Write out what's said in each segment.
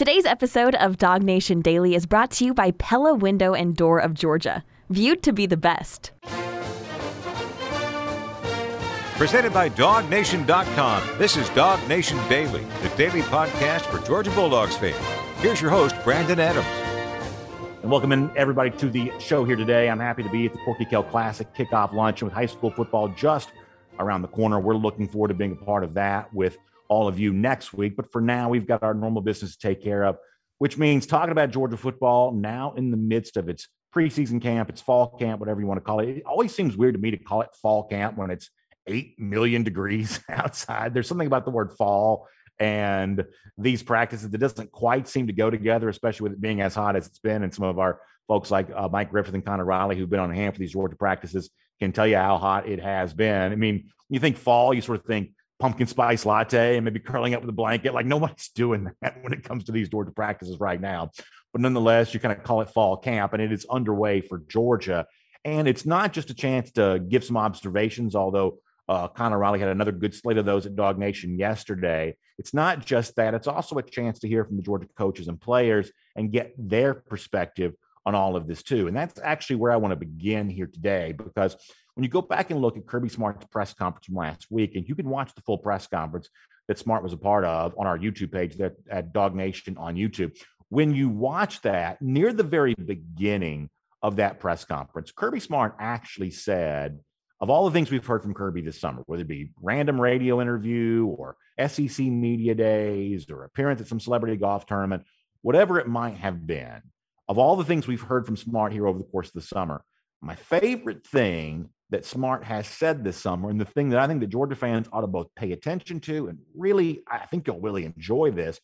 Today's episode of Dog Nation Daily is brought to you by Pella Window and Door of Georgia, viewed to be the best. Presented by DogNation.com. This is Dog Nation Daily, the daily podcast for Georgia Bulldogs fans. Here's your host, Brandon Adams. And welcome in everybody to the show here today. I'm happy to be at the Corky Kell Classic kickoff luncheon with high school football just around the corner. We're looking forward to being a part of that with all of you next week. But for now, we've got our normal business to take care of, which means talking about Georgia football now in the midst of its preseason camp, its fall camp, whatever you want to call it. It always seems weird to me to call it fall camp when it's 8 million degrees outside. There's something about the word fall and these practices that doesn't quite seem to go together, especially with it being as hot as it's been. And some of our folks like uh, Mike Griffith and Connor Riley, who've been on hand for these Georgia practices, can tell you how hot it has been. I mean, you think fall, you sort of think pumpkin spice latte and maybe curling up with a blanket. Like nobody's doing that when it comes to these Georgia practices right now. But nonetheless, you kind of call it fall camp, and it is underway for Georgia. And it's not just a chance to give some observations, although uh, Connor Riley had another good slate of those at Dog Nation yesterday. It's not just that, it's also a chance to hear from the Georgia coaches and players and get their perspective on all of this, too. And that's actually where I want to begin here today because when you go back and look at Kirby Smart's press conference from last week, and you can watch the full press conference that Smart was a part of on our YouTube page there at Dog Nation on YouTube. When you watch that near the very beginning of that press conference, Kirby Smart actually said, of all the things we've heard from Kirby this summer, whether it be random radio interview or SEC media days or appearance at some celebrity golf tournament, whatever it might have been, of all the things we've heard from Smart here over the course of the summer, my favorite thing that Smart has said this summer, and the thing that I think that Georgia fans ought to both pay attention to and really, I think you'll really enjoy this,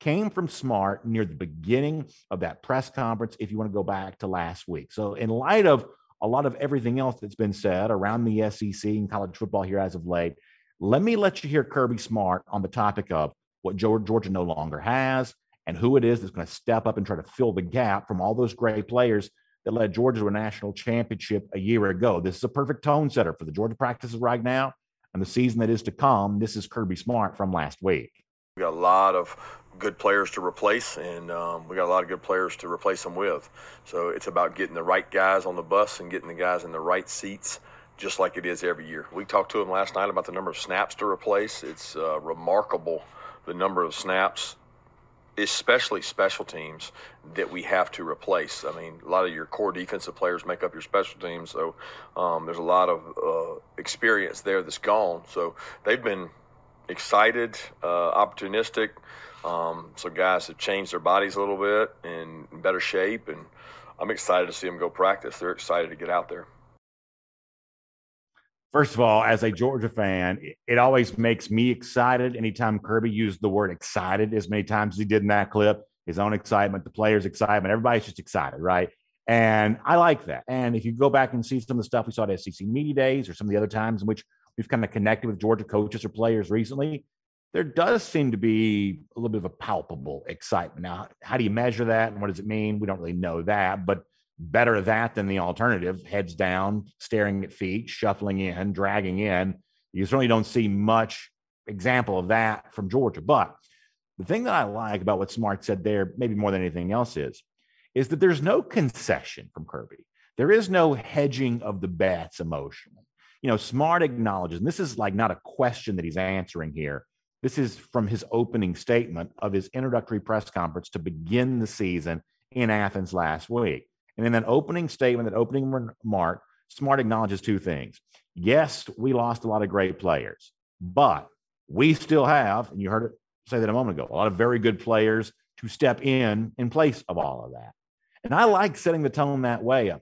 came from Smart near the beginning of that press conference, if you want to go back to last week. So, in light of a lot of everything else that's been said around the SEC and college football here as of late, let me let you hear Kirby Smart on the topic of what Georgia no longer has and who it is that's going to step up and try to fill the gap from all those great players that led Georgia to a national championship a year ago. This is a perfect tone setter for the Georgia practices right now and the season that is to come. This is Kirby Smart from last week. We got a lot of good players to replace, and um, we got a lot of good players to replace them with. So it's about getting the right guys on the bus and getting the guys in the right seats, just like it is every year. We talked to them last night about the number of snaps to replace. It's uh, remarkable the number of snaps especially special teams that we have to replace. I mean, a lot of your core defensive players make up your special teams, so um, there's a lot of uh, experience there that's gone. So they've been excited, uh, opportunistic. Um, so guys have changed their bodies a little bit and in better shape, and I'm excited to see them go practice. They're excited to get out there. First of all, as a Georgia fan, it always makes me excited anytime Kirby used the word excited as many times as he did in that clip. His own excitement, the players' excitement, everybody's just excited, right? And I like that. And if you go back and see some of the stuff we saw at SEC Media Days or some of the other times in which we've kind of connected with Georgia coaches or players recently, there does seem to be a little bit of a palpable excitement. Now, how do you measure that and what does it mean? We don't really know that, but better that than the alternative heads down staring at feet shuffling in dragging in. You certainly don't see much example of that from georgia. But the thing that i like about what smart said there maybe more than anything else is is that there's no concession from kirby. There is no hedging of the bets emotionally. You know smart acknowledges and this is like not a question that he's answering here. This is from his opening statement of his introductory press conference to begin the season in athens last week and in that opening statement, that opening remark, Smart acknowledges two things. Yes, we lost a lot of great players, but we still have, and you heard it say that a moment ago, a lot of very good players to step in in place of all of that. And I like setting the tone that way.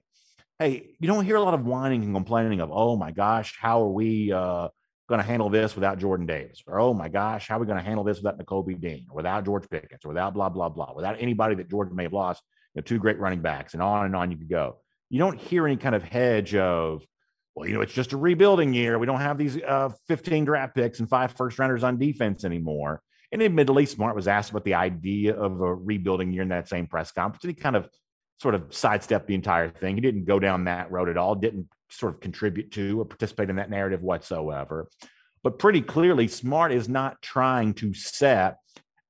Hey, you don't hear a lot of whining and complaining of, oh my gosh, how are we uh, going to handle this without Jordan Davis? Or, oh my gosh, how are we going to handle this without Nakobe Dean or without George Pickens or without blah, blah, blah, without anybody that Georgia may have lost know, two great running backs, and on and on you could go. You don't hear any kind of hedge of, well, you know, it's just a rebuilding year. We don't have these uh, 15 draft picks and five first rounders on defense anymore. And admittedly, Smart was asked about the idea of a rebuilding year in that same press conference. And he kind of sort of sidestepped the entire thing. He didn't go down that road at all, didn't sort of contribute to or participate in that narrative whatsoever. But pretty clearly, Smart is not trying to set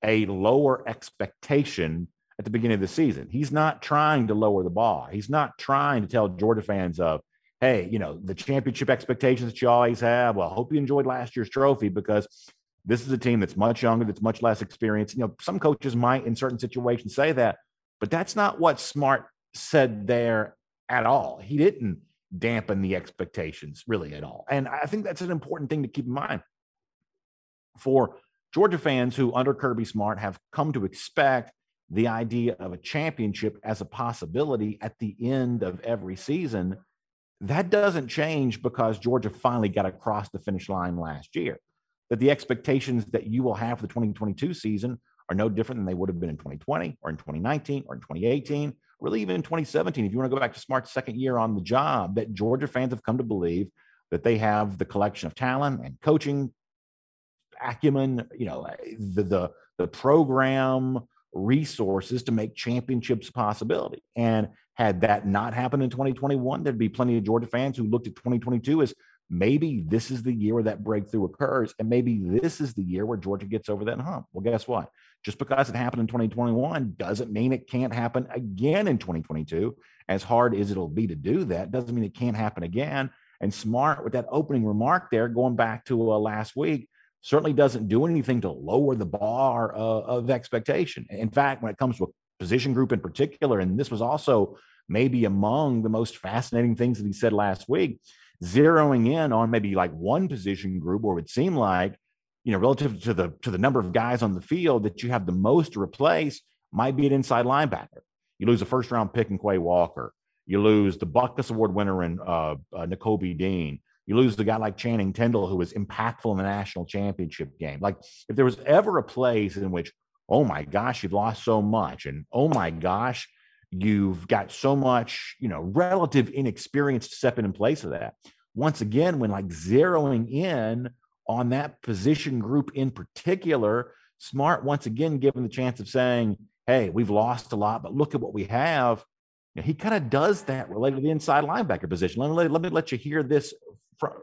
a lower expectation at the beginning of the season. He's not trying to lower the bar. He's not trying to tell Georgia fans of, hey, you know, the championship expectations that you always have. Well, I hope you enjoyed last year's trophy because this is a team that's much younger, that's much less experienced. You know, some coaches might in certain situations say that, but that's not what Smart said there at all. He didn't dampen the expectations really at all. And I think that's an important thing to keep in mind for Georgia fans who, under Kirby Smart, have come to expect the idea of a championship as a possibility at the end of every season. That doesn't change because Georgia finally got across the finish line last year. That the expectations that you will have for the 2022 season are no different than they would have been in 2020 or in 2019 or in 2018, really even in 2017. If you want to go back to Smart's second year on the job, that Georgia fans have come to believe that they have the collection of talent and coaching acumen, you know, the the the program resources to make championships a possibility. And had that not happened in 2021, there'd be plenty of Georgia fans who looked at 2022 as maybe this is the year where that breakthrough occurs. And maybe this is the year where Georgia gets over that hump. Well, guess what? Just because it happened in 2021 doesn't mean it can't happen again in 2022. As hard as it'll be to do that, doesn't mean it can't happen again. And smart with that opening remark there, going back to uh, last week, certainly doesn't do anything to lower the bar uh, of expectation. In fact, when it comes to a position group in particular, and this was also maybe among the most fascinating things that he said last week, zeroing in on maybe like one position group where it would seem like, you know, relative to the to the number of guys on the field that you have the most to replace might be an inside linebacker. You lose a first round pick in Quay Walker. You lose the Butkus Award winner in uh, uh, Dean. You lose the guy like Channing Tindall, who was impactful in the national championship game. Like, if there was ever a place in which, oh my gosh, you've lost so much, and oh my gosh, you've got so much, you know, relative inexperience to step in in place of that. Once again, when like zeroing in on that position group in particular, Smart once again given the chance of saying, "Hey, we've lost a lot, but look at what we have." He kind of does that related to the inside linebacker position. Let me let, me let you hear this from,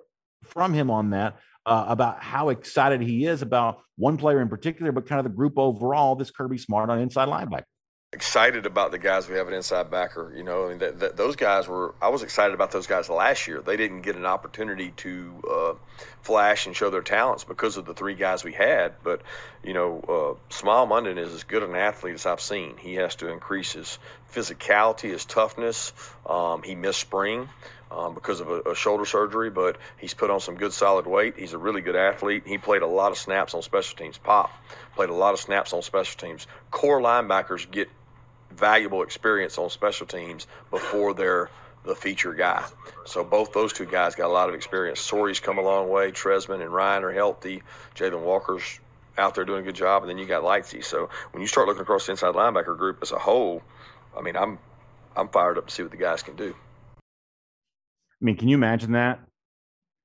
from him on that uh, about how excited he is about one player in particular, but kind of the group overall. This Kirby Smart on inside linebacker. Excited about the guys we have at inside backer. You know, I mean, that, that, those guys were. I was excited about those guys last year. They didn't get an opportunity to uh, flash and show their talents because of the three guys we had. But you know, uh, Smael Mondon is as good an athlete as I've seen. He has to increase his physicality, his toughness. Um, he missed spring um, because of a, a, shoulder surgery, but he's put on some good solid weight. He's a really good athlete. He played a lot of snaps on special teams. Pop played a lot of snaps on special teams. Core linebackers get valuable experience on special teams before they're the feature guy. So both those two guys got a lot of experience. Sorey's come a long way. Trezmen and Rian are healthy. Jalen Walker's out there doing a good job, and then you got Lightsey. So when you start looking across the inside linebacker group as a whole, I mean, I'm I'm fired up to see what the guys can do. I mean, can you imagine that?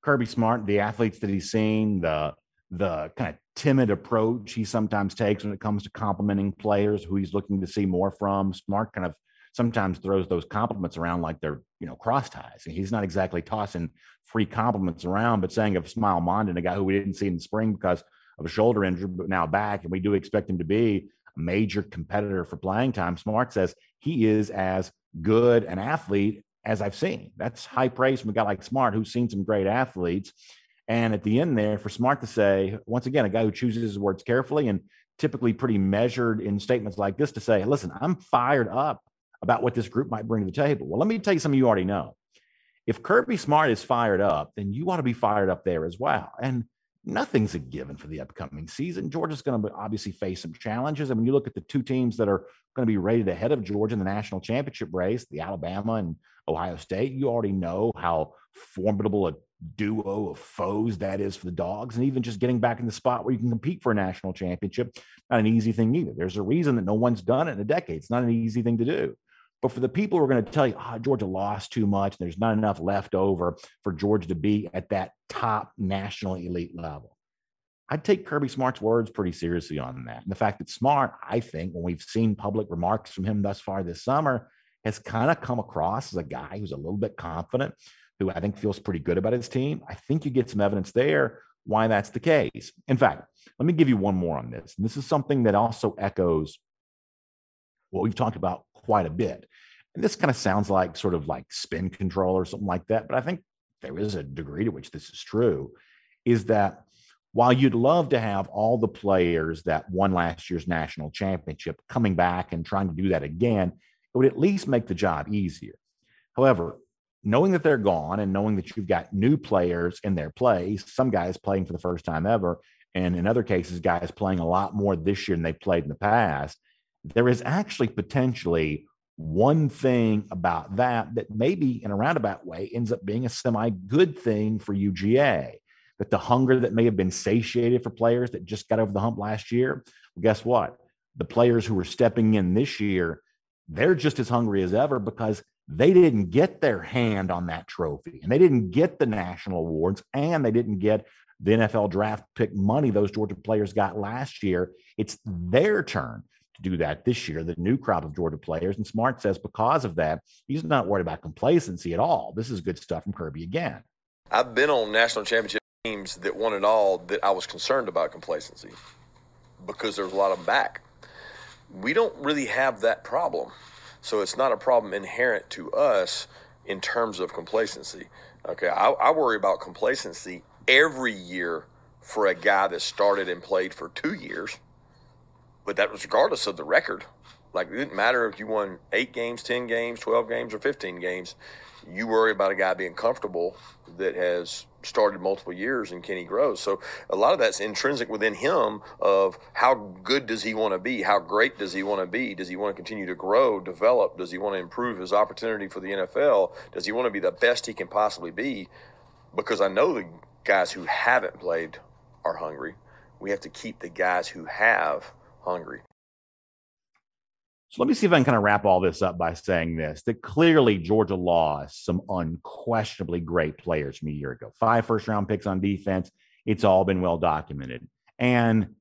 Kirby Smart, the athletes that he's seen, the the kind of timid approach he sometimes takes when it comes to complimenting players who he's looking to see more from. Smart kind of sometimes throws those compliments around like they're you know cross ties. And he's not exactly tossing free compliments around, but saying of Smael Mondon, a guy who we didn't see in the spring because of a shoulder injury, but now back, and we do expect him to be a major competitor for playing time. Smart says he is as good an athlete as I've seen. That's high praise from a guy like Smart, who's seen some great athletes. And at the end there, for Smart to say, once again, a guy who chooses his words carefully and typically pretty measured in statements like this to say, listen, I'm fired up about what this group might bring to the table. Well, let me tell you something you already know. If Kirby Smart is fired up, then you want to be fired up there as well. And nothing's a given for the upcoming season. Georgia's going to obviously face some challenges. I mean, you look at the two teams that are going to be rated ahead of Georgia in the national championship race, the Alabama and Ohio State. You already know how formidable a duo of foes that is for the dogs. And even just getting back in the spot where you can compete for a national championship, not an easy thing either. There's a reason that no one's done it in a decade. It's not an easy thing to do. But for the people who are going to tell you, oh, Georgia lost too much, there's not enough left over for Georgia to be at that top national elite level. I'd take Kirby Smart's words pretty seriously on that. And the fact that Smart, I think, when we've seen public remarks from him thus far this summer, has kind of come across as a guy who's a little bit confident, who I think feels pretty good about his team. I think you get some evidence there why that's the case. In fact, let me give you one more on this. And this is something that also echoes what we've talked about quite a bit. And this kind of sounds like sort of like spin control or something like that. But I think there is a degree to which this is true is that while you'd love to have all the players that won last year's national championship coming back and trying to do that again, it would at least make the job easier. However, knowing that they're gone and knowing that you've got new players in their place, some guys playing for the first time ever, and in other cases, guys playing a lot more this year than they played in the past, there is actually potentially one thing about that that maybe in a roundabout way ends up being a semi good thing for UGA. That the hunger that may have been satiated for players that just got over the hump last year, well, guess what? The players who are stepping in this year, they're just as hungry as ever because they didn't get their hand on that trophy and they didn't get the national awards and they didn't get the NFL draft pick money those Georgia players got last year. It's their turn to do that this year, the new crop of Georgia players. And Smart says because of that, he's not worried about complacency at all. This is good stuff from Kirby again. I've been on national championship teams that won it all that I was concerned about complacency because there's a lot of them back. We don't really have that problem. So it's not a problem inherent to us in terms of complacency. Okay, I, I worry about complacency every year for a guy that started and played for two years, but that was regardless of the record. Like it didn't matter if you won eight games, ten games, twelve games, or fifteen games. You worry about a guy being comfortable that has started multiple years and Kenny grows. So a lot of that's intrinsic within him of how good does he want to be? How great does he want to be? Does he want to continue to grow, develop? Does he want to improve his opportunity for the NFL? Does he want to be the best he can possibly be? Because I know the guys who haven't played are hungry. We have to keep the guys who have hungry. So let me see if I can kind of wrap all this up by saying this that clearly Georgia lost some unquestionably great players from a year ago. Five first round picks on defense. It's all been well documented. And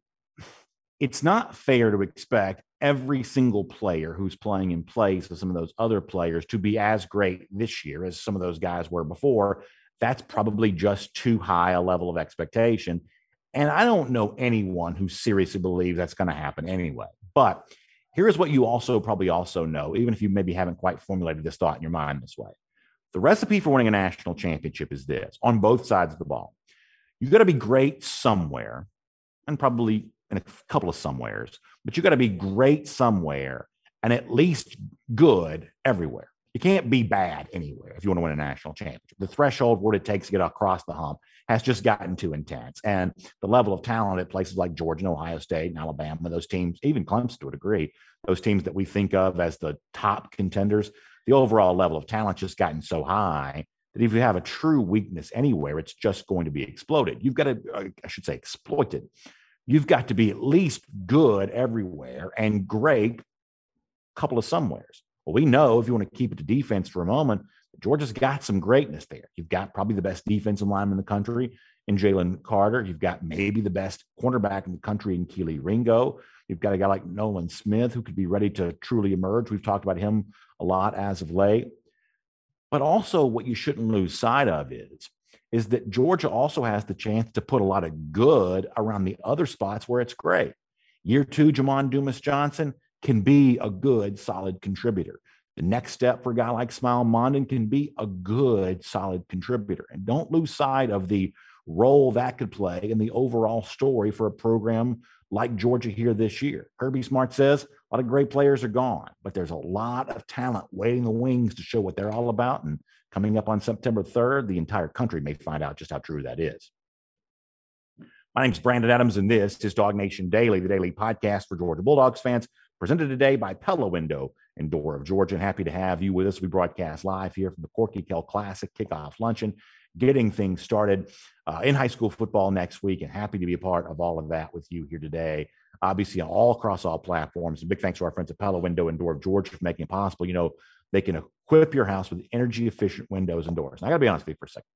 it's not fair to expect every single player who's playing in place of some of those other players to be as great this year as some of those guys were before. That's probably just too high a level of expectation. And I don't know anyone who seriously believes that's going to happen anyway. But Here's what you also probably also know, even if you maybe haven't quite formulated this thought in your mind this way. The recipe for winning a national championship is this on both sides of the ball. You've got to be great somewhere, and probably in a couple of somewheres, but you've got to be great somewhere and at least good everywhere. You can't be bad anywhere if you want to win a national championship. The threshold, what it takes to get across the hump, has just gotten too intense. And the level of talent at places like Georgia and Ohio State and Alabama, those teams, even Clemson to a degree, those teams that we think of as the top contenders, the overall level of talent just gotten so high that if you have a true weakness anywhere, it's just going to be exploded. You've got to, uh, I should say, exploited. You've got to be at least good everywhere and great, a couple of somewheres. Well, we know if you want to keep it to defense for a moment, Georgia's got some greatness there. You've got probably the best defensive lineman in the country in Jalen Carter. You've got maybe the best cornerback in the country in Kelee Ringo. You've got a guy like Nolan Smith who could be ready to truly emerge. We've talked about him a lot as of late. But also, what you shouldn't lose sight of is, is that Georgia also has the chance to put a lot of good around the other spots where it's great. Year two, Jamon Dumas Johnson, can be a good, solid contributor. The next step for a guy like Smael Mondon can be a good, solid contributor. And don't lose sight of the role that could play in the overall story for a program like Georgia here this year. Kirby Smart says a lot of great players are gone, but there's a lot of talent waiting the wings to show what they're all about. And coming up on September 3rd, the entire country may find out just how true that is. My name's Brandon Adams, and this is Dog Nation Daily, the daily podcast for Georgia Bulldogs fans presented today by Pella Window and Door of Georgia. And happy to have you with us. We broadcast live here from the Corky Kell Classic kickoff luncheon, getting things started uh, in high school football next week. And happy to be a part of all of that with you here today. Obviously, all across all platforms. And big thanks to our friends at Pella Window and Door of Georgia for making it possible. You know, they can equip your house with energy efficient windows and doors. And I got to be honest with you for a second.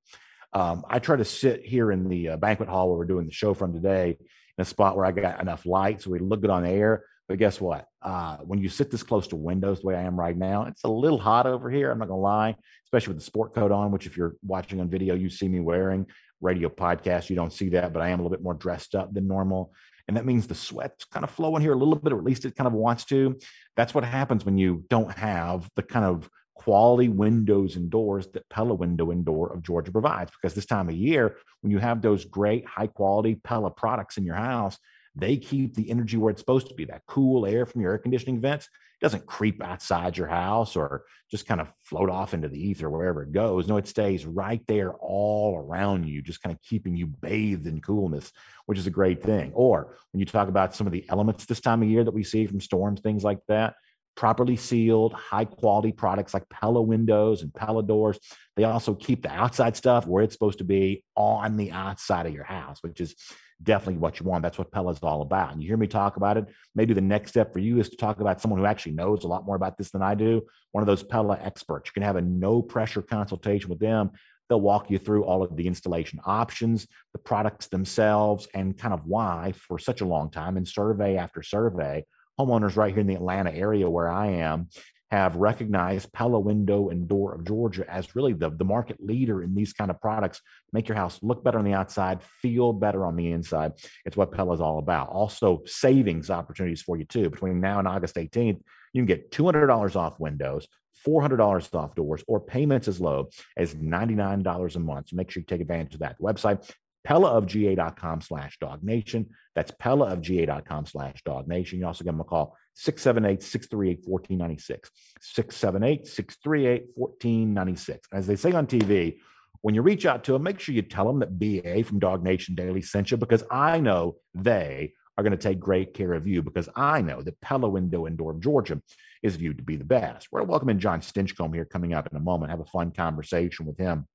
Um, I try to sit here in the uh, banquet hall where we're doing the show from today in a spot where I got enough light so we look good on air. But guess what? Uh, when you sit this close to windows the way I am right now, it's a little hot over here. I'm not gonna lie, especially with the sport coat on, which if you're watching on video, you see me wearing. radio podcast, you don't see that, but I am a little bit more dressed up than normal. And that means the sweat's kind of flowing here a little bit, or at least it kind of wants to. That's what happens when you don't have the kind of quality windows and doors that Pella Window and Door of Georgia provides. Because this time of year, when you have those great high quality Pella products in your house, they keep the energy where it's supposed to be. That cool air from your air conditioning vents doesn't creep outside your house or just kind of float off into the ether wherever it goes. No, it stays right there all around you, just kind of keeping you bathed in coolness, which is a great thing. Or when you talk about some of the elements this time of year that we see from storms, things like that, properly sealed, high quality products like Pella windows and Pella doors. They also keep the outside stuff where it's supposed to be on the outside of your house, which is definitely what you want. That's what Pella is all about. And you hear me talk about it. Maybe the next step for you is to talk about someone who actually knows a lot more about this than I do. One of those Pella experts. You can have a no pressure consultation with them. They'll walk you through all of the installation options, the products themselves, and kind of why for such a long time and survey after survey homeowners right here in the Atlanta area where I am have recognized Pella Window and Door of Georgia as really the, the market leader in these kind of products. Make your house look better on the outside, feel better on the inside. It's what Pella is all about. Also, savings opportunities for you too. Between now and August 18th, you can get $200 off windows, $400 off doors, or payments as low as $99 a month. So make sure you take advantage of that. website, pellaofga.com slash dog nation. That's pellaofga.com slash dog nation. You also give them a call 678 638 1496. 678 638 1496. As they say on TV, when you reach out to them, make sure you tell them that BA from Dog Nation Daily sent you because I know they are going to take great care of you because I know that Pella Window in Door, Georgia is viewed to be the best. We're in John Stinchcomb here coming up in a moment, have a fun conversation with him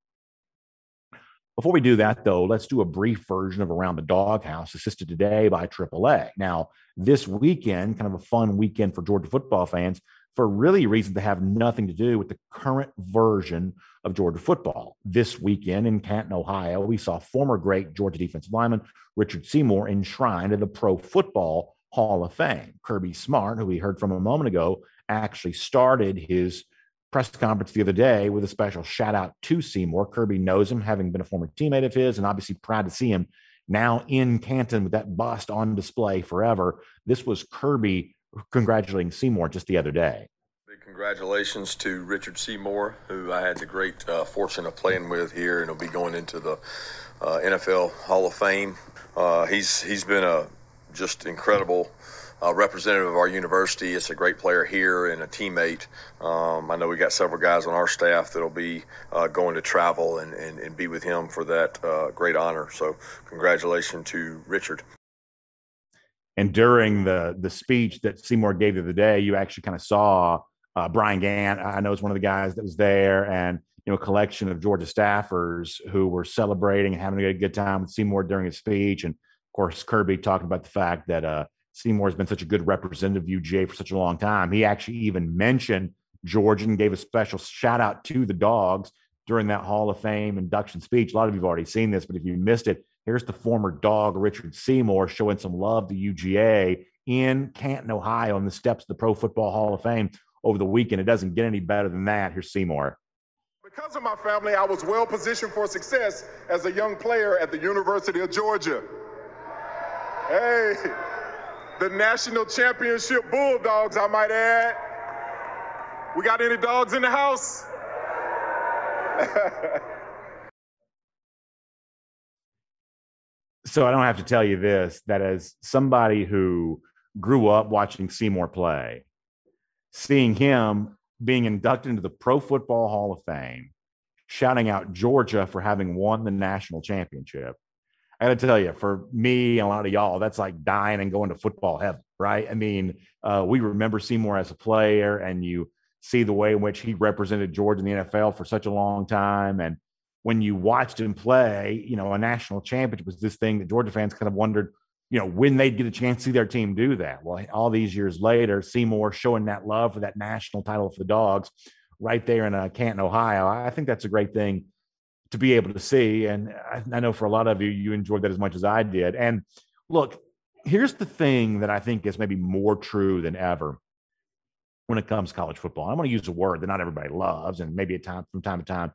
before we do that, though, let's do a brief version of Around the Doghouse, assisted today by AAA. Now, this weekend, kind of a fun weekend for Georgia football fans, for really reasons that have nothing to do with the current version of Georgia football. This weekend in Canton, Ohio, we saw former great Georgia defensive lineman Richard Seymour enshrined in the Pro Football Hall of Fame. Kirby Smart, who we heard from a moment ago, actually started his press conference the other day with a special shout out to Seymour. Kirby knows him, having been a former teammate of his, and obviously proud to see him now in Canton with that bust on display forever. This was Kirby congratulating Seymour just the other day. Big congratulations to Richard Seymour, who I had the great uh, fortune of playing with here, and will be going into the uh, NFL Hall of Fame. Uh, he's he's been a just incredible uh, representative of our university. It's a great player here and a teammate. Um, I know we got several guys on our staff that'll be uh, going to travel and, and, and, be with him for that uh, great honor. So, congratulations to Richard. And during the the speech that Seymour gave the other day, you actually kind of saw uh, Brian Gant. I know is one of the guys that was there, and you know, a collection of Georgia staffers who were celebrating and having a good time with Seymour during his speech. And of course, Kirby talking about the fact that uh, Seymour has been such a good representative of UGA for such a long time. He actually even mentioned Georgia and gave a special shout out to the dogs during that Hall of Fame induction speech. A lot of you have already seen this, but if you missed it, here's the former dog Richard Seymour showing some love to UGA in Canton, Ohio, on the steps of the Pro Football Hall of Fame over the weekend. It doesn't get any better than that. Here's Seymour. Because of my family, I was well positioned for success as a young player at the University of Georgia. Hey, the national championship Bulldogs, I might add. We got any dogs in the house? so I don't have to tell you this that as somebody who grew up watching Seymour play, seeing him being inducted into the Pro Football Hall of Fame, shouting out Georgia for having won the national championship, I got to tell you, for me and a lot of y'all, that's like dying and going to football heaven, right? I mean, uh, we remember Seymour as a player, and you see the way in which he represented Georgia in the NFL for such a long time. And when you watched him play, you know, a national championship was this thing that Georgia fans kind of wondered, you know, when they'd get a chance to see their team do that. Well, all these years later, Seymour showing that love for that national title for the Dogs right there in uh, Canton, Ohio. I think that's a great thing to be able to see. And I, I know for a lot of you, you enjoyed that as much as I did. And look, here's the thing that I think is maybe more true than ever when it comes to college football. I'm going to use a word that not everybody loves, and maybe at time from time to time,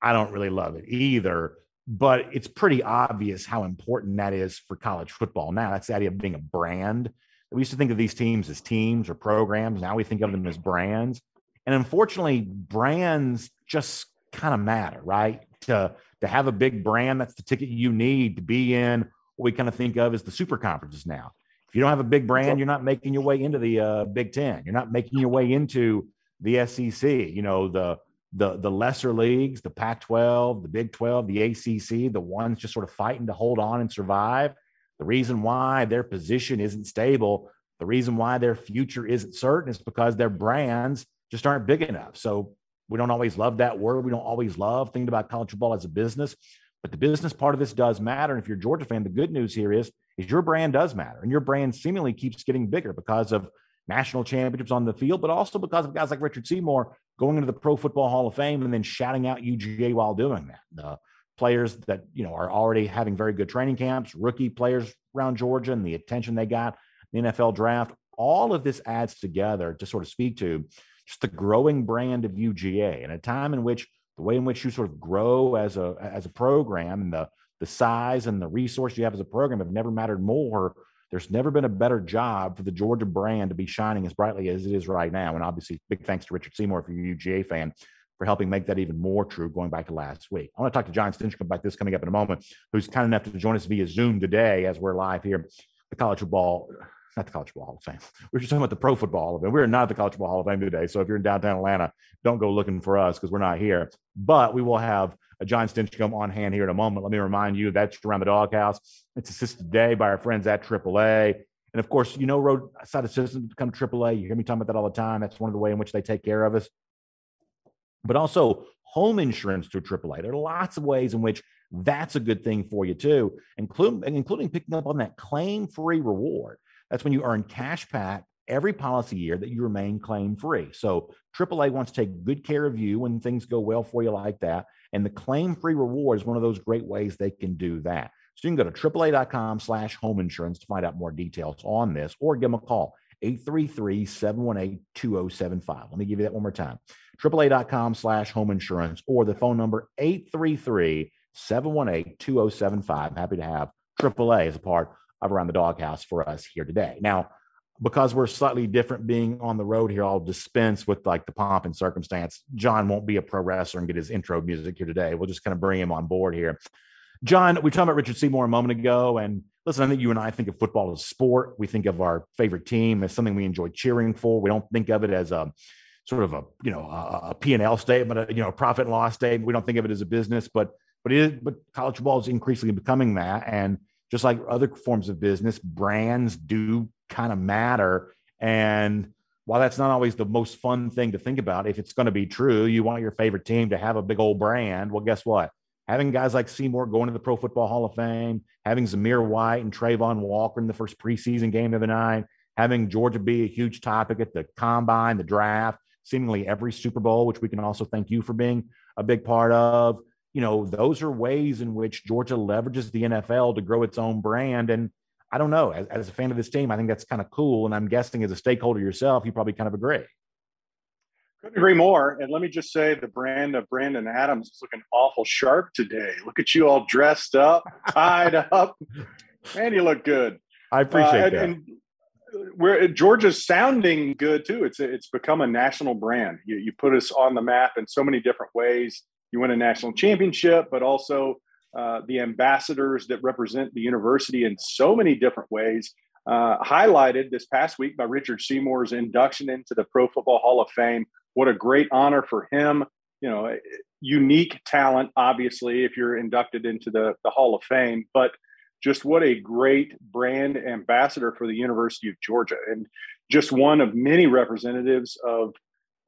I don't really love it either. but it's pretty obvious how important that is for college football now. That's the idea of being a brand. We used to think of these teams as teams or programs. Now we think of them as brands. And unfortunately, brands just kind of matter, right? To to have a big brand, that's the ticket you need to be in what we kind of think of as the super conferences now. If you don't have a big brand, you're not making your way into the uh, Big Ten. You're not making your way into the SEC. You know the the the lesser leagues, the Pac-12, the Big 12, the ACC, the ones just sort of fighting to hold on and survive. The reason why their position isn't stable, the reason why their future isn't certain is because their brands just aren't big enough. So we don't always love that word. We don't always love thinking about college football as a business, but the business part of this does matter. And if you're a Georgia fan, the good news here is, is your brand does matter, and your brand seemingly keeps getting bigger because of national championships on the field, but also because of guys like Richard Seymour going into the Pro Football Hall of Fame and then shouting out UGA while doing that. The players that you know are already having very good training camps, rookie players around Georgia, and the attention they got the NFL draft. All of this adds together to sort of speak to just the growing brand of UGA, and a time in which the way in which you sort of grow as a as a program and the the size and the resource you have as a program have never mattered more. There's never been a better job for the Georgia brand to be shining as brightly as it is right now. And obviously, big thanks to Richard Seymour, if you're a UGA fan, for helping make that even more true going back to last week. I want to talk to John Stinchcomb about this coming up in a moment, who's kind enough to join us via Zoom today as we're live here. The college football not the College Football Hall of Fame. We're just talking about the Pro Football Hall of Fame. We're not the College Football Hall of Fame today. So if you're in downtown Atlanta, don't go looking for us because we're not here. But we will have a John Stinchcomb on hand here in a moment. Let me remind you that's around the doghouse. It's assisted today by our friends at AAA. And of course, you know, roadside assistance become AAA. You hear me talking about that all the time. That's one of the way in which they take care of us. But also home insurance through AAA. There are lots of ways in which that's a good thing for you too, including including picking up on that claim-free reward. That's when you earn cash back every policy year that you remain claim free. So AAA wants to take good care of you when things go well for you like that. And the claim free reward is one of those great ways they can do that. So you can go to AAA.com slash home insurance to find out more details on this or give them a call. 833-718-2075. Let me give you that one more time. AAA.com slash home insurance or the phone number 833-718-2075. Happy to have AAA as a part of around the doghouse for us here today. Now, because we're slightly different being on the road here, I'll dispense with like the pomp and circumstance. John won't be a pro wrestler and get his intro music here today. We'll just kind of bring him on board here. John, we talked about Richard Seymour a moment ago. And listen, I think you and I think of football as sport. We think of our favorite team as something we enjoy cheering for. We don't think of it as a sort of a, you know, a, P&L statement, a, you know, a profit and loss statement. We don't think of it as a business, but, but it is, but college football is increasingly becoming that. And just like other forms of business, brands do kind of matter. And while that's not always the most fun thing to think about, if it's going to be true, you want your favorite team to have a big old brand. Well, guess what? Having guys like Seymour going to the Pro Football Hall of Fame, having Zamir White and Travon Walker in the first preseason game of the night, having Georgia be a huge topic at the combine, the draft, seemingly every Super Bowl, which we can also thank you for being a big part of you know, those are ways in which Georgia leverages the NFL to grow its own brand. And I don't know, as, as a fan of this team, I think that's kind of cool. And I'm guessing as a stakeholder yourself, you probably kind of agree. Couldn't agree more. And let me just say the brand of Brandon Adams is looking awful sharp today. Look at you all dressed up, tied up. Man, you look good. I appreciate uh, and, that. And we're Georgia's sounding good too. It's it's become a national brand. You, you put us on the map in so many different ways you win a national championship, but also uh, the ambassadors that represent the university in so many different ways. Uh, highlighted this past week by Richard Seymour's induction into the Pro Football Hall of Fame. What a great honor for him. You know, unique talent, obviously, if you're inducted into the, the Hall of Fame, but just what a great brand ambassador for the University of Georgia. And just one of many representatives of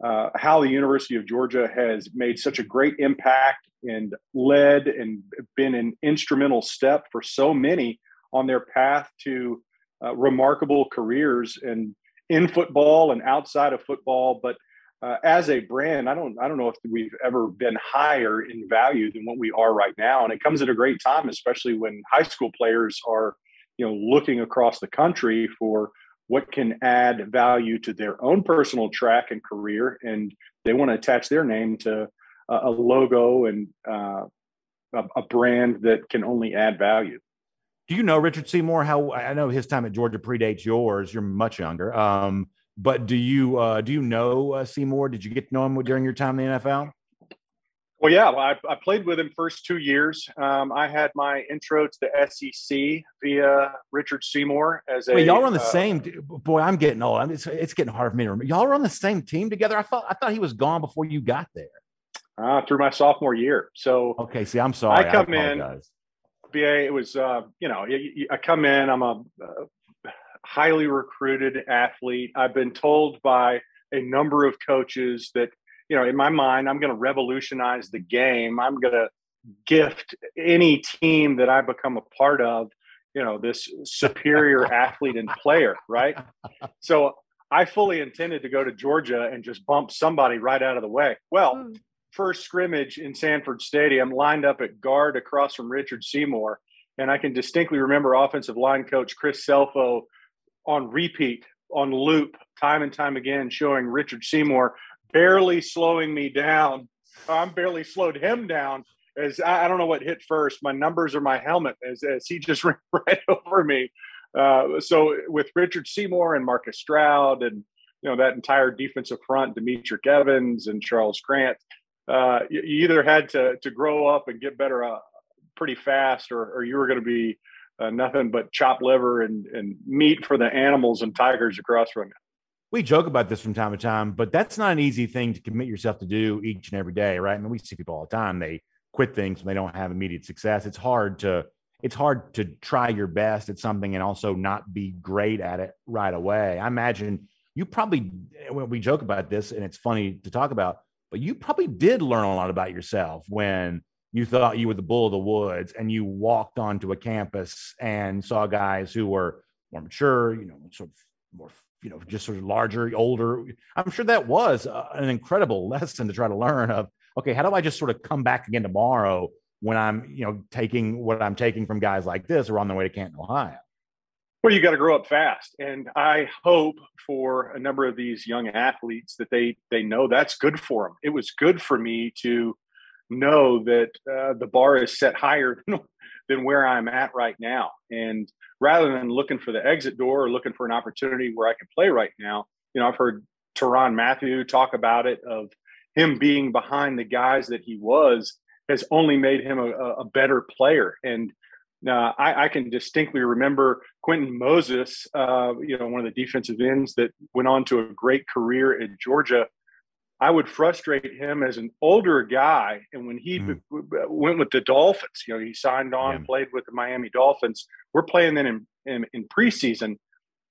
uh, how the University of Georgia has made such a great impact and led and been an instrumental step for so many on their path to uh, remarkable careers and in football and outside of football. But uh, as a brand, I don't I don't know if we've ever been higher in value than what we are right now, and it comes at a great time, especially when high school players are you know looking across the country for what can add value to their own personal track and career and they want to attach their name to a, logo and uh, a, a brand that can only add value. Do you know Richard Seymour? How I know his time at Georgia predates yours. You're much younger. Um, but do you uh, do you know uh, Seymour? Did you get to know him during your time in the NFL? Well, yeah, I, I played with him first two years. Um, I had my intro to the SEC via Richard Seymour as a. Wait, y'all were on the uh, same. Boy, I'm getting old. It's, it's getting hard for me to remember. Y'all were on the same team together. I thought I thought he was gone before you got there. Uh, through my sophomore year. So okay, see, I'm sorry. I come I in. BA, it was uh, you know, I come in. I'm a uh, highly recruited athlete. I've been told by a number of coaches that you know, in my mind, I'm going to revolutionize the game. I'm going to gift any team that I become a part of, you know, this superior athlete and player, right? So I fully intended to go to Georgia and just bump somebody right out of the way. Well, hmm. first scrimmage in Sanford Stadium, lined up at guard across from Richard Seymour. And I can distinctly remember offensive line coach Chris Scelfo on repeat, on loop, time and time again, showing Richard Seymour barely slowing me down. I'm barely slowed him down as I, I, don't know what hit first, my numbers or my helmet, as, as he just ran right over me. Uh, so with Richard Seymour and Marcus Stroud and you know that entire defensive front, Demetric Evans and Charles Grant, uh, you, you, either had to to grow up and get better uh, pretty fast, or, or you were going to be uh, nothing but chopped liver and, and meat for the animals and tigers across from you we joke about this from time to time, but that's not an easy thing to commit yourself to do each and every day, right? I mean, we see people all the time. They quit things when they don't have immediate success. It's hard to it's hard to try your best at something and also not be great at it right away. I imagine you probably when we joke about this and it's funny to talk about, but you probably did learn a lot about yourself when you thought you were the bull of the woods and you walked onto a campus and saw guys who were more mature, you know, sort of more you know, just sort of larger, older. I'm sure that was uh, an incredible lesson to try to learn of, okay, how do I just sort of come back again tomorrow when I'm, you know, taking what I'm taking from guys like this or on their way to Canton, Ohio? Well, you got to grow up fast, and I hope for a number of these young athletes that they they know that's good for them. It was good for me to know that uh, the bar is set higher than, than where I'm at right now, and rather than looking for the exit door or looking for an opportunity where I can play right now. You know, I've heard Tyrann Mathieu talk about it of him being behind the guys that he was has only made him a, a better player. And uh, I, I, can distinctly remember Quentin Moses, uh, you know, one of the defensive ends that went on to a great career in Georgia. I would frustrate him as an older guy. And when he mm. went with the Dolphins, you know, he signed on, yeah. played with the Miami Dolphins. We're playing then in, in, in, preseason.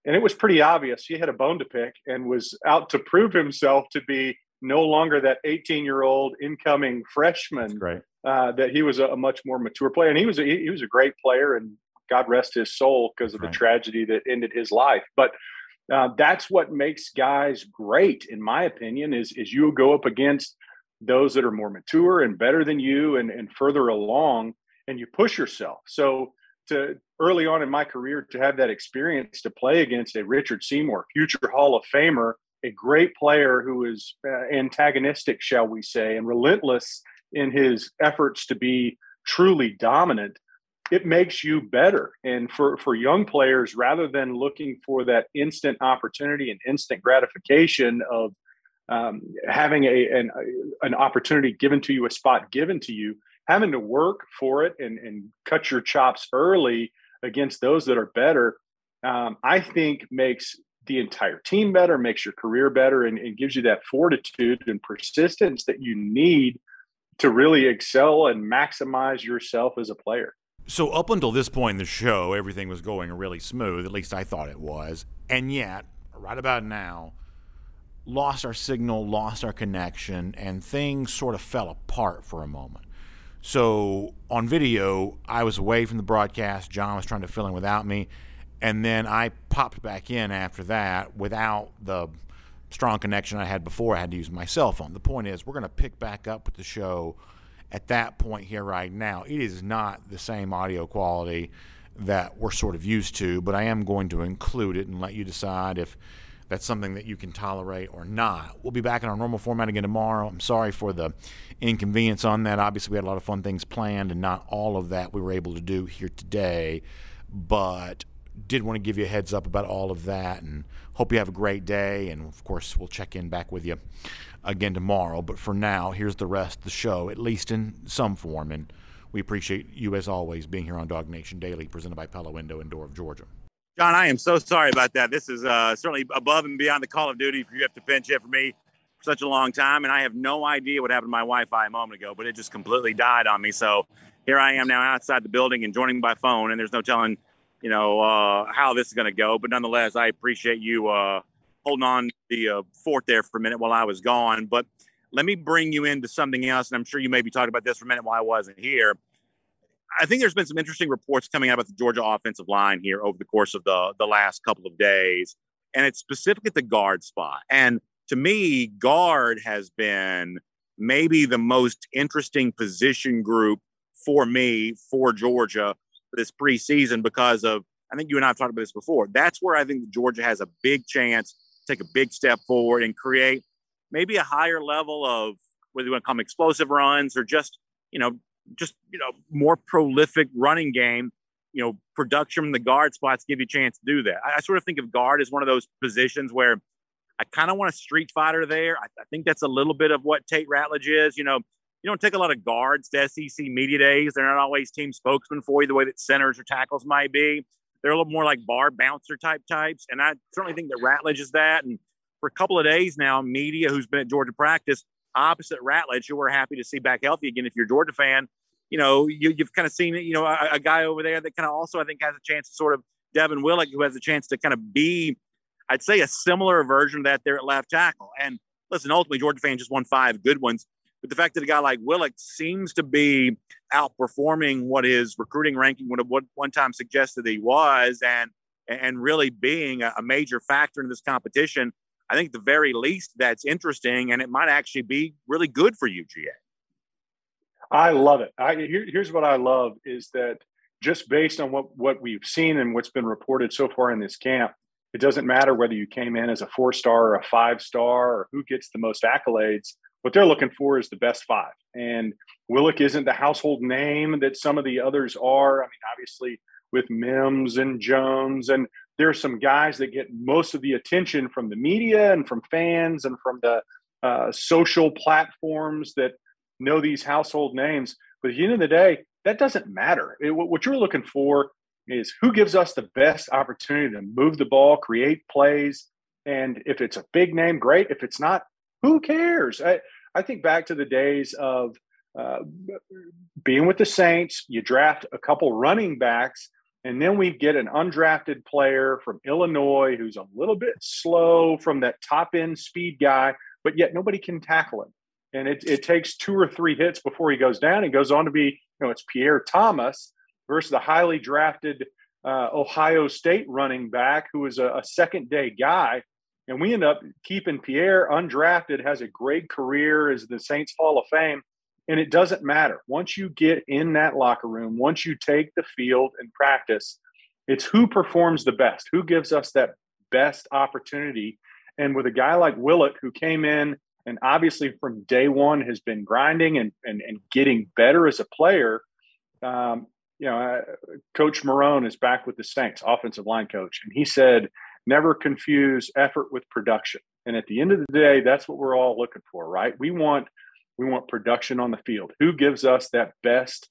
And it was pretty obvious he had a bone to pick and was out to prove himself to be no longer that 18 year old incoming freshman. Uh, that he was a, a, much more mature player. And he was a, he was a great player. And God rest his soul because of right. the tragedy that ended his life. But uh, that's what makes guys great, in my opinion, is, is you go up against those that are more mature and better than you and, and further along and you push yourself. So to early on in my career to have that experience to play against a Richard Seymour, future Hall of Famer, a great player who is uh, antagonistic, shall we say, and relentless in his efforts to be truly dominant it makes you better. And for, for young players, rather than looking for that instant opportunity and instant gratification of um, having a, an, an opportunity given to you, a spot given to you, having to work for it and, and cut your chops early against those that are better, um, I think makes the entire team better, makes your career better, and, and gives you that fortitude and persistence that you need to really excel and maximize yourself as a player. So up until this point in the show, everything was going really smooth. At least I thought it was. And yet, right about now, lost our signal, lost our connection, and things sort of fell apart for a moment. So on video, I was away from the broadcast. John was trying to fill in without me. And then I popped back in after that without the strong connection I had before. I had to use my cell phone. The point is, we're going to pick back up with the show at that point here right now. It is not the same audio quality that we're sort of used to, but I am going to include it and let you decide if that's something that you can tolerate or not. We'll be back in our normal format again tomorrow. I'm sorry for the inconvenience on that. Obviously, we had a lot of fun things planned, and not all of that we were able to do here today. But did want to give you a heads up about all of that, and hope you have a great day. And of course, we'll check in back with you again tomorrow. But for now, here's the rest of the show, at least in some form. And we appreciate you, as always, being here on Dog Nation Daily, presented by Pella Window and Door of Georgia. John, I am so sorry about that. This is uh, certainly above and beyond the Call of Duty. For you have to pinch hit for me for such a long time, and I have no idea what happened to my Wi-Fi a moment ago, but it just completely died on me. So here I am now outside the building and joining by phone, and there's no telling, you know, uh, how this is going to go. But nonetheless, I appreciate you uh, holding on the uh, fort there for a minute while I was gone. But let me bring you into something else, and I'm sure you may be talking about this for a minute while I wasn't here. I think there's been some interesting reports coming out about the Georgia offensive line here over the course of the the last couple of days, and it's specific at the guard spot. And to me, guard has been maybe the most interesting position group for me for Georgia this preseason because of I think you and I have talked about this before. That's where I think Georgia has a big chance to take a big step forward and create maybe a higher level of whether you want to call them explosive runs or just you know just you know more prolific running game you know production from the guard spots give you a chance to do that i, I sort of think of guard as one of those positions where i kind of want a street fighter there I, I, think that's a little bit of what tate ratledge is you know you don't take a lot of guards to sec media days they're not always team spokesmen for you the way that centers or tackles might be they're a little more like bar bouncer type types and i certainly think that ratledge is that and for a couple of days now media who's been at georgia practice opposite Ratledge, who we're happy to see back healthy again. If you're a Georgia fan, you know, you, have kind of seen you know, a, a, guy over there that kind of also, I think, has a chance to sort of Devin Willock, who has a chance to kind of be, I'd say, a similar version of that there at left tackle. And listen, ultimately, Georgia fans just won five good ones. But the fact that a guy like Willock seems to be outperforming what his recruiting ranking would have one time suggested he was, and and really being a, a major factor in this competition, I think the very least that's interesting, and it might actually be really good for UGA. I love it. I, here, here's what I love is that just based on what what we've seen and what's been reported so far in this camp, it doesn't matter whether you came in as a four star or a five star or who gets the most accolades. What they're looking for is the best five. And Willock isn't the household name that some of the others are. I mean, obviously with Mims and Jones and there are some guys that get most of the attention from the media and from fans and from the uh, social platforms that know these household names. But at the end of the day, that doesn't matter. It, what you're looking for is who gives us the best opportunity to move the ball, create plays. And if it's a big name, great. If it's not, who cares? I, I think back to the days of uh, being with the Saints, you draft a couple running backs and then we get an undrafted player from Illinois who's a little bit slow from that top end speed guy, but yet nobody can tackle him. And it, it takes two or three hits before he goes down. He goes on to be, you know, it's Pierre Thomas versus the highly drafted uh, Ohio State running back who is a, a second day guy. And we end up keeping Pierre undrafted, has a great career as the Saints Hall of Fame. And it doesn't matter. Once you get in that locker room, once you take the field and practice, it's who performs the best, who gives us that best opportunity. And with a guy like Willock, who came in and obviously from day one has been grinding and, and, and getting better as a player, um, you know, uh, Coach Marrone is back with the Saints, offensive line coach, and he said, never confuse effort with production. And at the end of the day, that's what we're all looking for, right? We want we want production on the field. Who gives us that best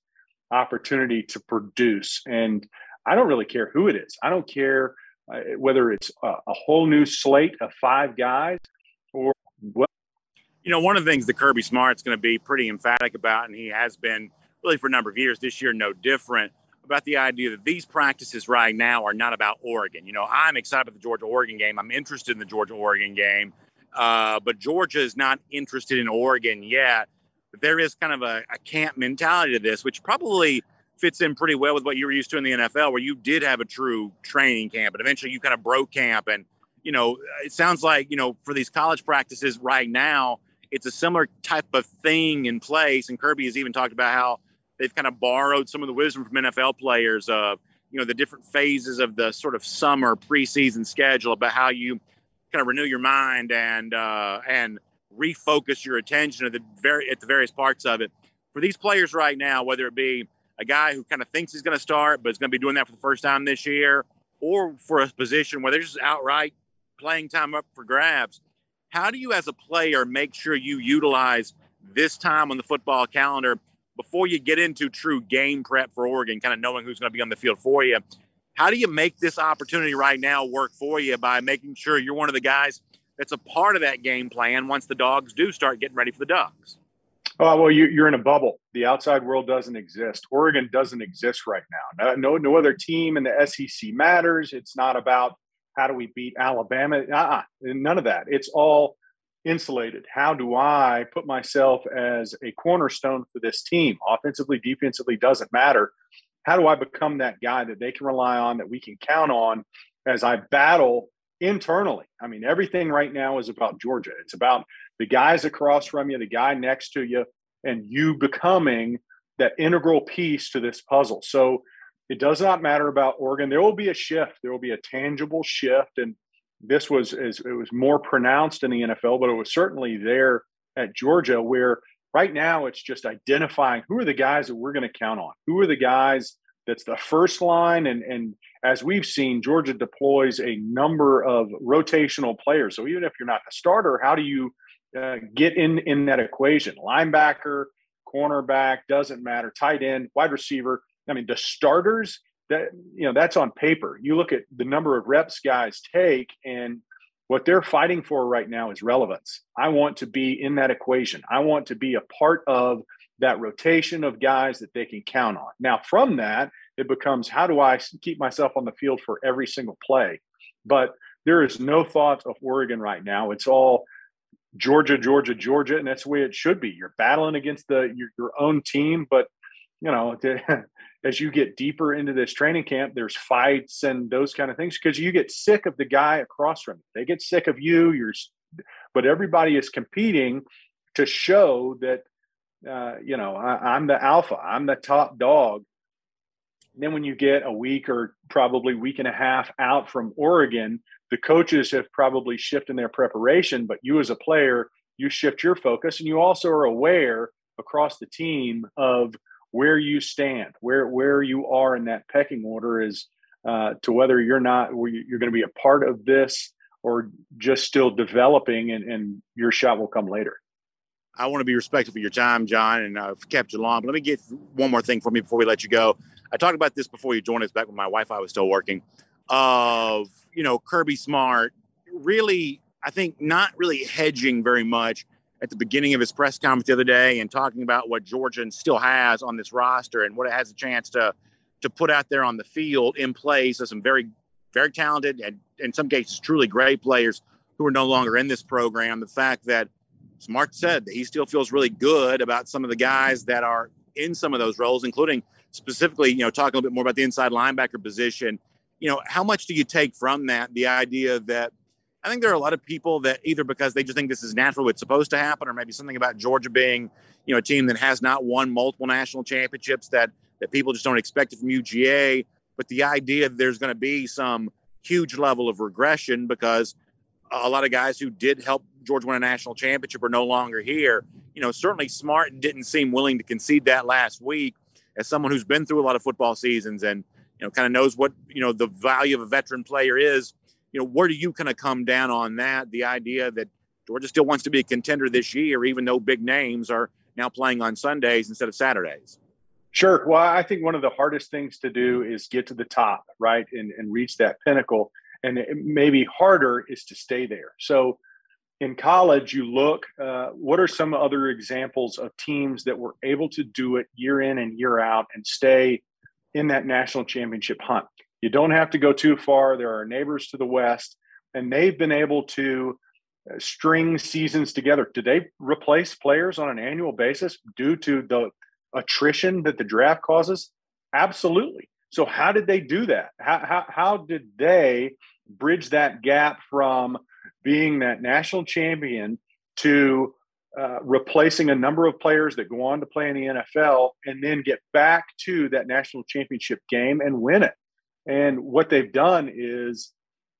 opportunity to produce? And I don't really care who it is. I don't care uh, whether it's a, a, whole new slate of five guys or what. You know, one of the things that Kirby Smart's going to be pretty emphatic about, and he has been really for a number of years, this year no different, about the idea that these practices right now are not about Oregon. You know, I'm excited about the Georgia Oregon game. I'm interested in the Georgia Oregon game. Uh, but Georgia is not interested in Oregon yet. But there is kind of a, a camp mentality to this, which probably fits in pretty well with what you were used to in the NFL, where you did have a true training camp, but eventually you kind of broke camp. And, you know, it sounds like, you know, for these college practices right now, it's a similar type of thing in place. And Kirby has even talked about how they've kind of borrowed some of the wisdom from NFL players of, you know, the different phases of the sort of summer preseason schedule about how you kind of renew your mind and uh, and refocus your attention at the very at the various parts of it. For these players right now, whether it be a guy who kind of thinks he's going to start, but is going to be doing that for the first time this year, or for a position where they're just outright playing time up for grabs. How do you, as a player, make sure you utilize this time on the football calendar before you get into true game prep for Oregon, kind of knowing who's going to be on the field for you? How do you make this opportunity right now work for you by making sure you're one of the guys that's a part of that game plan once the dogs do start getting ready for the Ducks? Oh, uh, well, you, are in a bubble. The outside world doesn't exist. Oregon doesn't exist right now. No, no other team in the SEC matters. It's not about how do we beat Alabama. Uh-uh, none of that. It's all insulated. How do I put myself as a cornerstone for this team? Offensively, defensively, doesn't matter. How do I become that guy that they can rely on, that we can count on as I battle internally? I mean, everything right now is about Georgia. It's about the guys across from you, the guy next to you, and you becoming that integral piece to this puzzle. So it does not matter about Oregon. There will be a shift. There will be a tangible shift, and this was as it was more pronounced in the NFL, but it was certainly there at Georgia, where right now it's just identifying who are the guys that we're going to count on. Who are the guys that's the first line, and and as we've seen, Georgia deploys a number of rotational players. So even if you're not the starter, how do you uh, get in in that equation. Linebacker, cornerback doesn't matter. Tight end, wide receiver. I mean, the starters that you know that's on paper. You look at the number of reps guys take, and what they're fighting for right now is relevance. I want to be in that equation. I want to be a part of that rotation of guys that they can count on. Now, from that, it becomes how do I keep myself on the field for every single play? But there is no thought of Oregon right now. It's all Georgia, Georgia, Georgia, and that's the way it should be. You're battling against the your, your own team, but you know, as you get deeper into this training camp, there's fights and those kind of things because you get sick of the guy across from you. They get sick of you. You're, but everybody is competing to show that uh, you know I, I'm the alpha. I'm the top dog. And then when you get a week or probably week and a half out from Oregon, the coaches have probably shifted their preparation, but you as a player, you shift your focus and you also are aware across the team of where you stand, where where you are in that pecking order is uh, to whether you're not you're going to be a part of this or just still developing and, and your shot will come later. I want to be respectful of your time, John, and I've kept you long. But let me get one more thing for me before we let you go. I talked about this before you joined us back when my Wi-Fi was still working of you know Kirby Smart really I think not really hedging very much at the beginning of his press conference the other day and talking about what Georgia still has on this roster and what it has a chance to to put out there on the field in place of some very very talented and in some cases truly great players who are no longer in this program. The fact that Smart said that he still feels really good about some of the guys that are in some of those roles, including specifically, you know, talking a little bit more about the inside linebacker position you know, how much do you take from that? The idea that I think there are a lot of people that either because they just think this is natural, it's supposed to happen, or maybe something about Georgia being, you know, a team that has not won multiple national championships that that people just don't expect it from UGA. But the idea that there's going to be some huge level of regression because a lot of guys who did help Georgia win a national championship are no longer here. You know, certainly Smart didn't seem willing to concede that last week as someone who's been through a lot of football seasons and you know, kind of knows what, you know, the value of a veteran player is. You know, where do you kind of come down on that? The idea that Georgia still wants to be a contender this year, even though big names are now playing on Sundays instead of Saturdays. Sure. Well, I think one of the hardest things to do is get to the top, right, and, and reach that pinnacle. And maybe harder is to stay there. So in college, you look, uh, what are some other examples of teams that were able to do it year in and year out and stay in that national championship hunt. You don't have to go too far. There are neighbors to the west, and they've been able to uh, string seasons together. Do they replace players on an annual basis due to the attrition that the draft causes? Absolutely. So, how did they do that? How, how, how did they bridge that gap from being that national champion to uh, replacing a number of players that go on to play in the NFL and then get back to that national championship game and win it. And what they've done is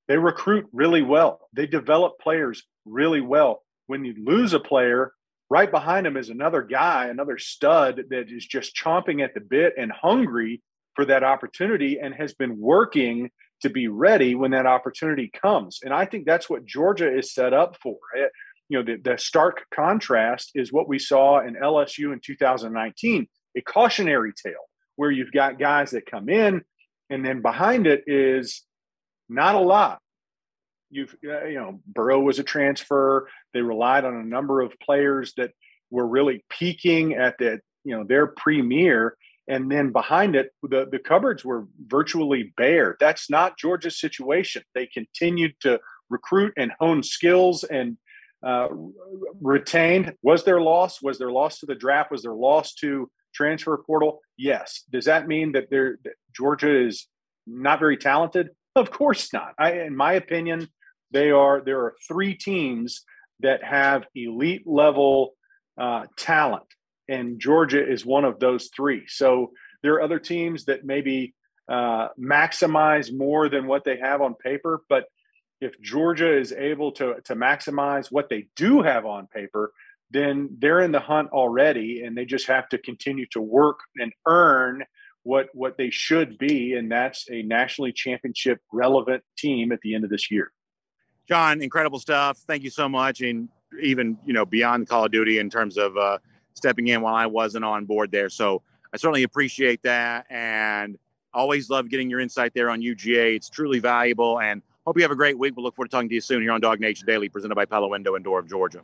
they recruit really well. They develop players really well. When you lose a player, right behind him is another guy, another stud that is just chomping at the bit and hungry for that opportunity and has been working to be ready when that opportunity comes. And I think that's what Georgia is set up for. It, you know, the, the stark contrast is what we saw in LSU in 2019, a cautionary tale where you've got guys that come in and then behind it is not a lot. You've, uh, you know, Burrow was a transfer. They relied on a number of players that were really peaking at the, you know, their premier. And then behind it, the, the cupboards were virtually bare. That's not Georgia's situation. They continued to recruit and hone skills and uh, retained. Was their loss? Was their loss to the draft? Was their loss to transfer portal? Yes. Does that mean that, that Georgia is not very talented? Of course not. I, in my opinion, they are. There are three teams that have elite level uh, talent, and Georgia is one of those three. So there are other teams that maybe uh, maximize more than what they have on paper, but if Georgia is able to to maximize what they do have on paper, then they're in the hunt already, and they just have to continue to work and earn what what they should be, and that's a nationally championship relevant team at the end of this year. John, incredible stuff. Thank you so much, and even you know beyond Call of Duty in terms of uh, stepping in while I wasn't on board there. So I certainly appreciate that, and always love getting your insight there on UGA. It's truly valuable, and hope you have a great week. We'll look forward to talking to you soon here on DawgNation Daily, presented by Pella Window and Door of Georgia.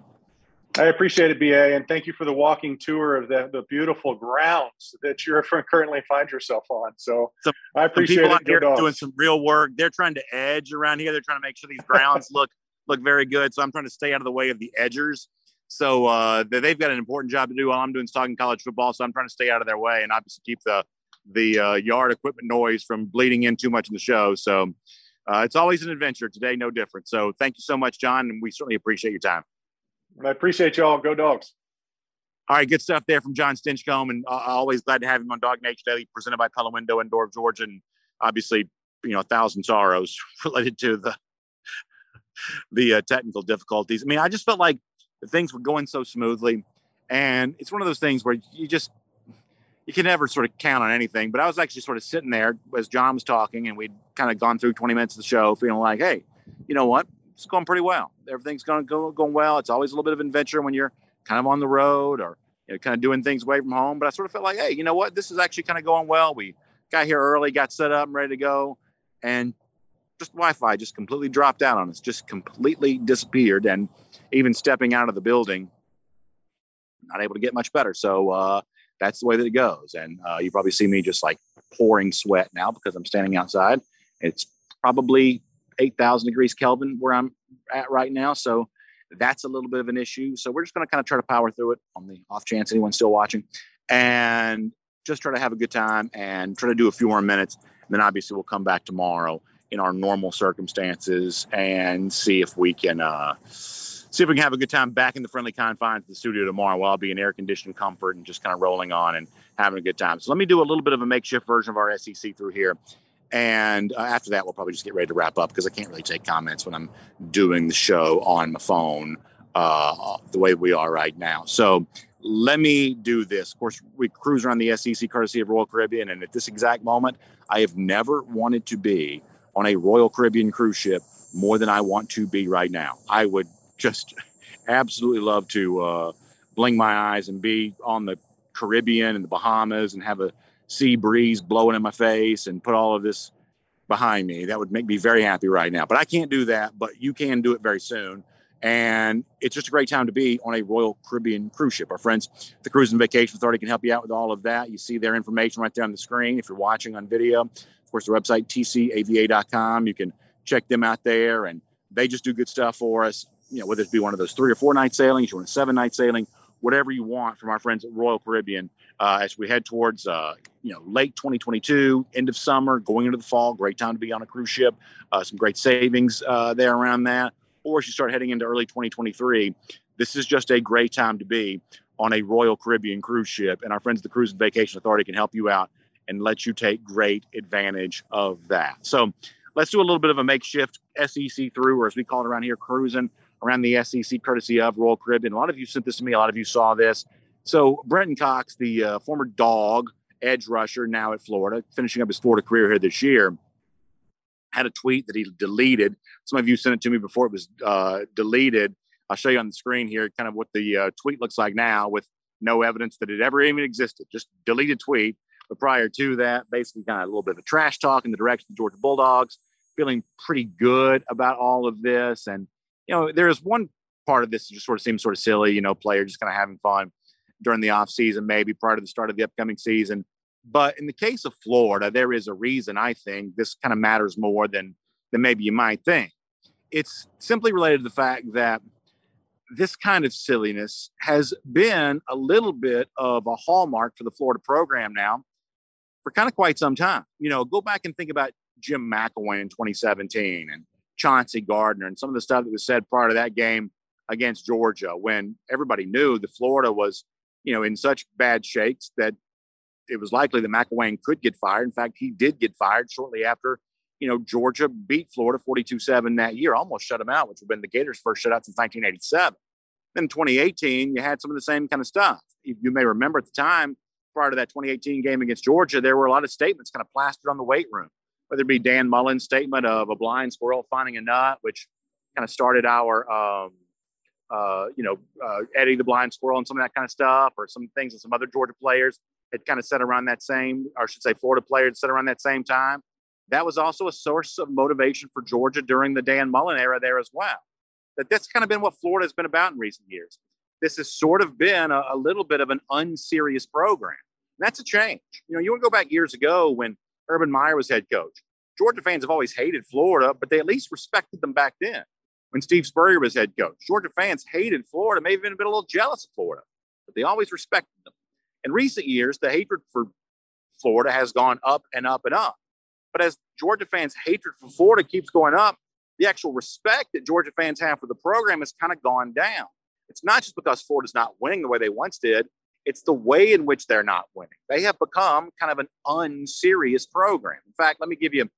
I appreciate it, BA, and thank you for the walking tour of the, the beautiful grounds that you're currently find yourself on. So some, I appreciate people it. Here doing some real work. They're trying to edge around here. They're trying to make sure these grounds look look very good. So I'm trying to stay out of the way of the edgers. So uh, they've got an important job to do while I'm doing talking college football. So I'm trying to stay out of their way and obviously keep the the uh, yard equipment noise from bleeding in too much in the show. So uh, it's always an adventure. Today, no different. So thank you so much, John, and we certainly appreciate your time. I appreciate y'all. Go dogs. All right, good stuff there from John Stinchcomb, and uh, always glad to have him on DawgNation Daily, presented by Pella Window and Door of Georgia, and obviously, you know, a thousand sorrows related to the the uh, technical difficulties. I mean, I just felt like things were going so smoothly, and it's one of those things where you just you can never sort of count on anything. But I was actually sort of sitting there as John was talking, and we'd kind of gone through 20 minutes of the show, feeling like, hey, you know what? It's going pretty well. Everything's going go going well. It's always a little bit of adventure when you're kind of on the road or you know, kind of doing things away from home. But I sort of felt like, hey, you know what? This is actually kind of going well. We got here early, got set up and ready to go, and just Wi-Fi just completely dropped out on us, just completely disappeared. And even stepping out of the building, not able to get much better. So uh, that's the way that it goes. And uh, you probably see me just like pouring sweat now because I'm standing outside. It's probably 8,000 degrees Kelvin where I'm at right now. So that's a little bit of an issue. So we're just going to kind of try to power through it on the off chance anyone's still watching and just try to have a good time and try to do a few more minutes. And then obviously we'll come back tomorrow in our normal circumstances and see if we can, uh, see if we can have a good time back in the friendly confines of the studio tomorrow while I'll be in air conditioned comfort and just kind of rolling on and having a good time. So let me do a little bit of a makeshift version of our SEC through here and uh, after that, we'll probably just get ready to wrap up because I can't really take comments when I'm doing the show on my phone uh, the way we are right now. So let me do this. Of course, we cruise around the SEC courtesy of Royal Caribbean. And at this exact moment, I have never wanted to be on a Royal Caribbean cruise ship more than I want to be right now. I would just absolutely love to uh, blink my eyes and be on the Caribbean and the Bahamas and have a sea breeze blowing in my face and put all of this behind me. That would make me very happy right now. But I can't do that, but you can do it very soon. And it's just a great time to be on a Royal Caribbean cruise ship. Our friends, the Cruise and Vacation Authority, can help you out with all of that. You see their information right there on the screen if you're watching on video. Of course, the website, tcava.com. You can check them out there, and they just do good stuff for us. You know, whether it be one of those three or four night sailings, you want a seven night sailing, whatever you want from our friends at Royal Caribbean uh, as we head towards uh, you know late 2022, end of summer, going into the fall. Great time to be on a cruise ship. Uh, some great savings uh, there around that. Or as you start heading into early 2023, this is just a great time to be on a Royal Caribbean cruise ship. And our friends at the Cruise and Vacation Authority can help you out and let you take great advantage of that. So let's do a little bit of a makeshift SEC through, or as we call it around here, cruising around the SEC, courtesy of Royal Caribbean. And a lot of you sent this to me. A lot of you saw this. So Brenton Cox, the uh, former dog edge rusher, now at Florida, finishing up his Florida career here this year, had a tweet that he deleted. Some of you sent it to me before it was uh, deleted. I'll show you on the screen here, kind of what the uh, tweet looks like now, with no evidence that it ever even existed. Just deleted tweet. But prior to that, basically kind of a little bit of trash talk in the direction of the Georgia Bulldogs, feeling pretty good about all of this. And, you know, there is one part of this that just sort of seems sort of silly, you know, player just kind of having fun during the off season, maybe prior to the start of the upcoming season. But in the case of Florida, there is a reason I think this kind of matters more than than maybe you might think. It's simply related to the fact that this kind of silliness has been a little bit of a hallmark for the Florida program now for kind of quite some time. You know, go back and think about Jim McElwain in 2017 and Chauncey Gardner and some of the stuff that was said prior to that game against Georgia when everybody knew that Florida was, you know, in such bad shakes that it was likely that McElwain could get fired. In fact, he did get fired shortly after, you know, Georgia beat Florida 42-7 that year, almost shut them out, which would have been the Gators' first shutout since 1987. Then 2018, you had some of the same kind of stuff. You may remember at the time, prior to that 2018 game against Georgia, there were a lot of statements kind of plastered on the weight room, whether it be Dan Mullen's statement of a blind squirrel finding a nut, which kind of started our, um, uh, you know, uh, Eddie the blind squirrel and some of that kind of stuff, or some things that some other Georgia players had kind of set around that same, or I should say, Florida players set around that same time. That was also a source of motivation for Georgia during the Dan Mullen era there as well. That that's kind of been what Florida has been about in recent years this has sort of been a, a little bit of an unserious program. And that's a change. You know, you want to go back years ago when Urban Meyer was head coach. Georgia fans have always hated Florida, but they at least respected them back then. When Steve Spurrier was head coach, Georgia fans hated Florida, maybe even been a little jealous of Florida, but they always respected them. In recent years, the hatred for Florida has gone up and up and up. But as Georgia fans' hatred for Florida keeps going up, the actual respect that Georgia fans have for the program has kind of gone down. It's not just because Florida's not winning the way they once did, it's the way in which they're not winning. They have become kind of an unserious program. In fact, let me give you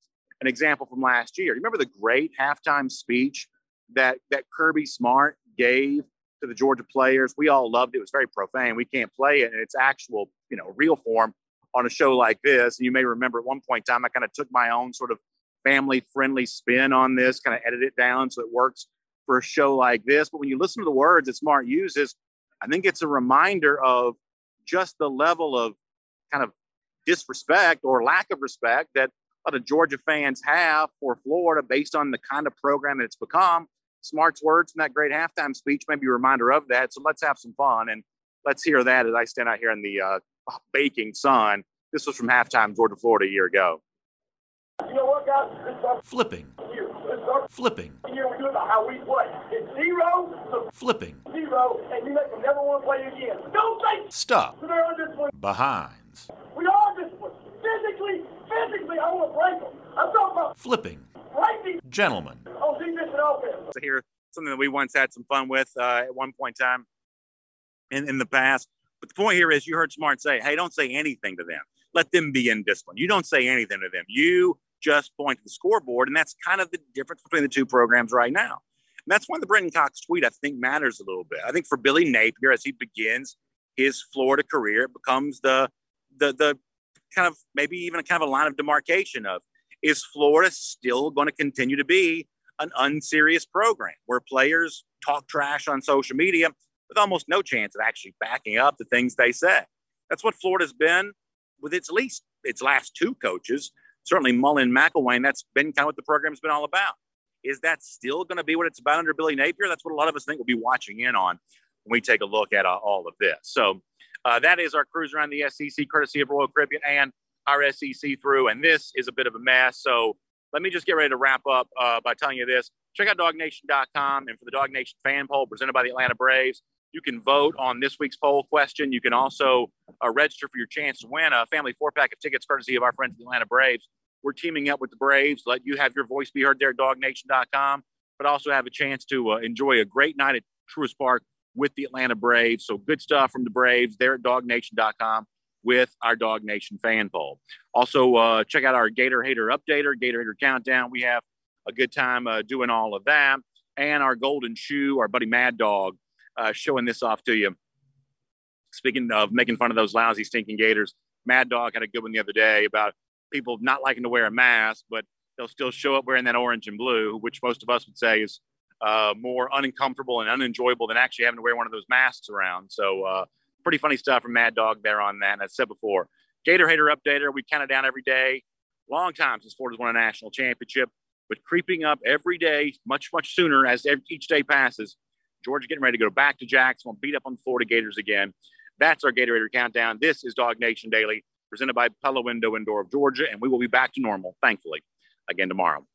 an example from last year. Remember the great halftime speech that, that Kirby Smart gave to the Georgia players? We all loved it. It was very profane. We can't play it in its actual, you know, real form on a show like this. And you may remember at one point in time, I kind of took my own sort of family friendly spin on this, kind of edit it down so it works for a show like this. But when you listen to the words that Smart uses, I think it's a reminder of just the level of kind of disrespect or lack of respect that a lot of Georgia fans have for Florida based on the kind of program that it's become. Smart's words in that great halftime speech may be a reminder of that. So let's have some fun and let's hear that as I stand out here in the uh, baking sun. This was from halftime Georgia Florida a year ago. You know what, guys? Flipping. Flipping. Here we do it how we play. It's zero. Flipping. Zero, and you make them never want to play again. Don't say. Stop. So they're undisciplined. Behinds. We are disciplined. Physically, physically, I want to break them. I'm talking about Flipping. breaking Gentlemen. on defense and offense. To hear something that we once had some fun with uh, at one point in time in, in the past. But the point here is you heard Smart say, hey, don't say anything to them. Let them be in discipline. You don't say anything to them. You just point to the scoreboard. And that's kind of the difference between the two programs right now. And that's why the Brenton Cox tweet, I think, matters a little bit. I think for Billy Napier, as he begins his Florida career, it becomes the the the kind of maybe even a kind of a line of demarcation of is Florida still going to continue to be an unserious program where players talk trash on social media with almost no chance of actually backing up the things they say. That's what Florida's been with its least its last two coaches certainly Mullen McElwain, that's been kind of what the program's been all about. Is that still going to be what it's about under Billy Napier? That's what a lot of us think we'll be watching in on when we take a look at uh, all of this. So uh, that is our cruise around the SEC, courtesy of Royal Caribbean and our SEC through. And this is a bit of a mess. So let me just get ready to wrap up uh, by telling you this. Check out dawgnation.com and for the Dawg Nation fan poll presented by the Atlanta Braves. You can vote on this week's poll question. You can also uh, register for your chance to win a family four pack of tickets courtesy of our friends at the Atlanta Braves. We're teaming up with the Braves, let you have your voice be heard there at dawgnation.com, but also have a chance to uh, enjoy a great night at Truist Park with the Atlanta Braves. So good stuff from the Braves there at dawgnation.com. with our DawgNation fan poll. Also, uh, check out our Gator Hater Updater, Gator Hater Countdown. We have a good time uh, doing all of that. And our Golden Shoe, our buddy Mad Dog, uh, showing this off to you. Speaking of making fun of those lousy, stinking Gators, Mad Dog had a good one the other day about people not liking to wear a mask, but they'll still show up wearing that orange and blue, which most of us would say is uh, more uncomfortable and unenjoyable than actually having to wear one of those masks around. So, uh, pretty funny stuff from Mad Dog there on that. And as I said before, Gator Hater Updater, we count it down every day. Long time since Florida's won a national championship, but creeping up every day, much, much sooner as each day passes. Georgia getting ready to go back to Jacksonville, beat up on the Florida Gators again. That's our Gator Hater Countdown. This is DawgNation Daily, presented by Pella Window and Door of Georgia, and we will be back to normal, thankfully, again tomorrow.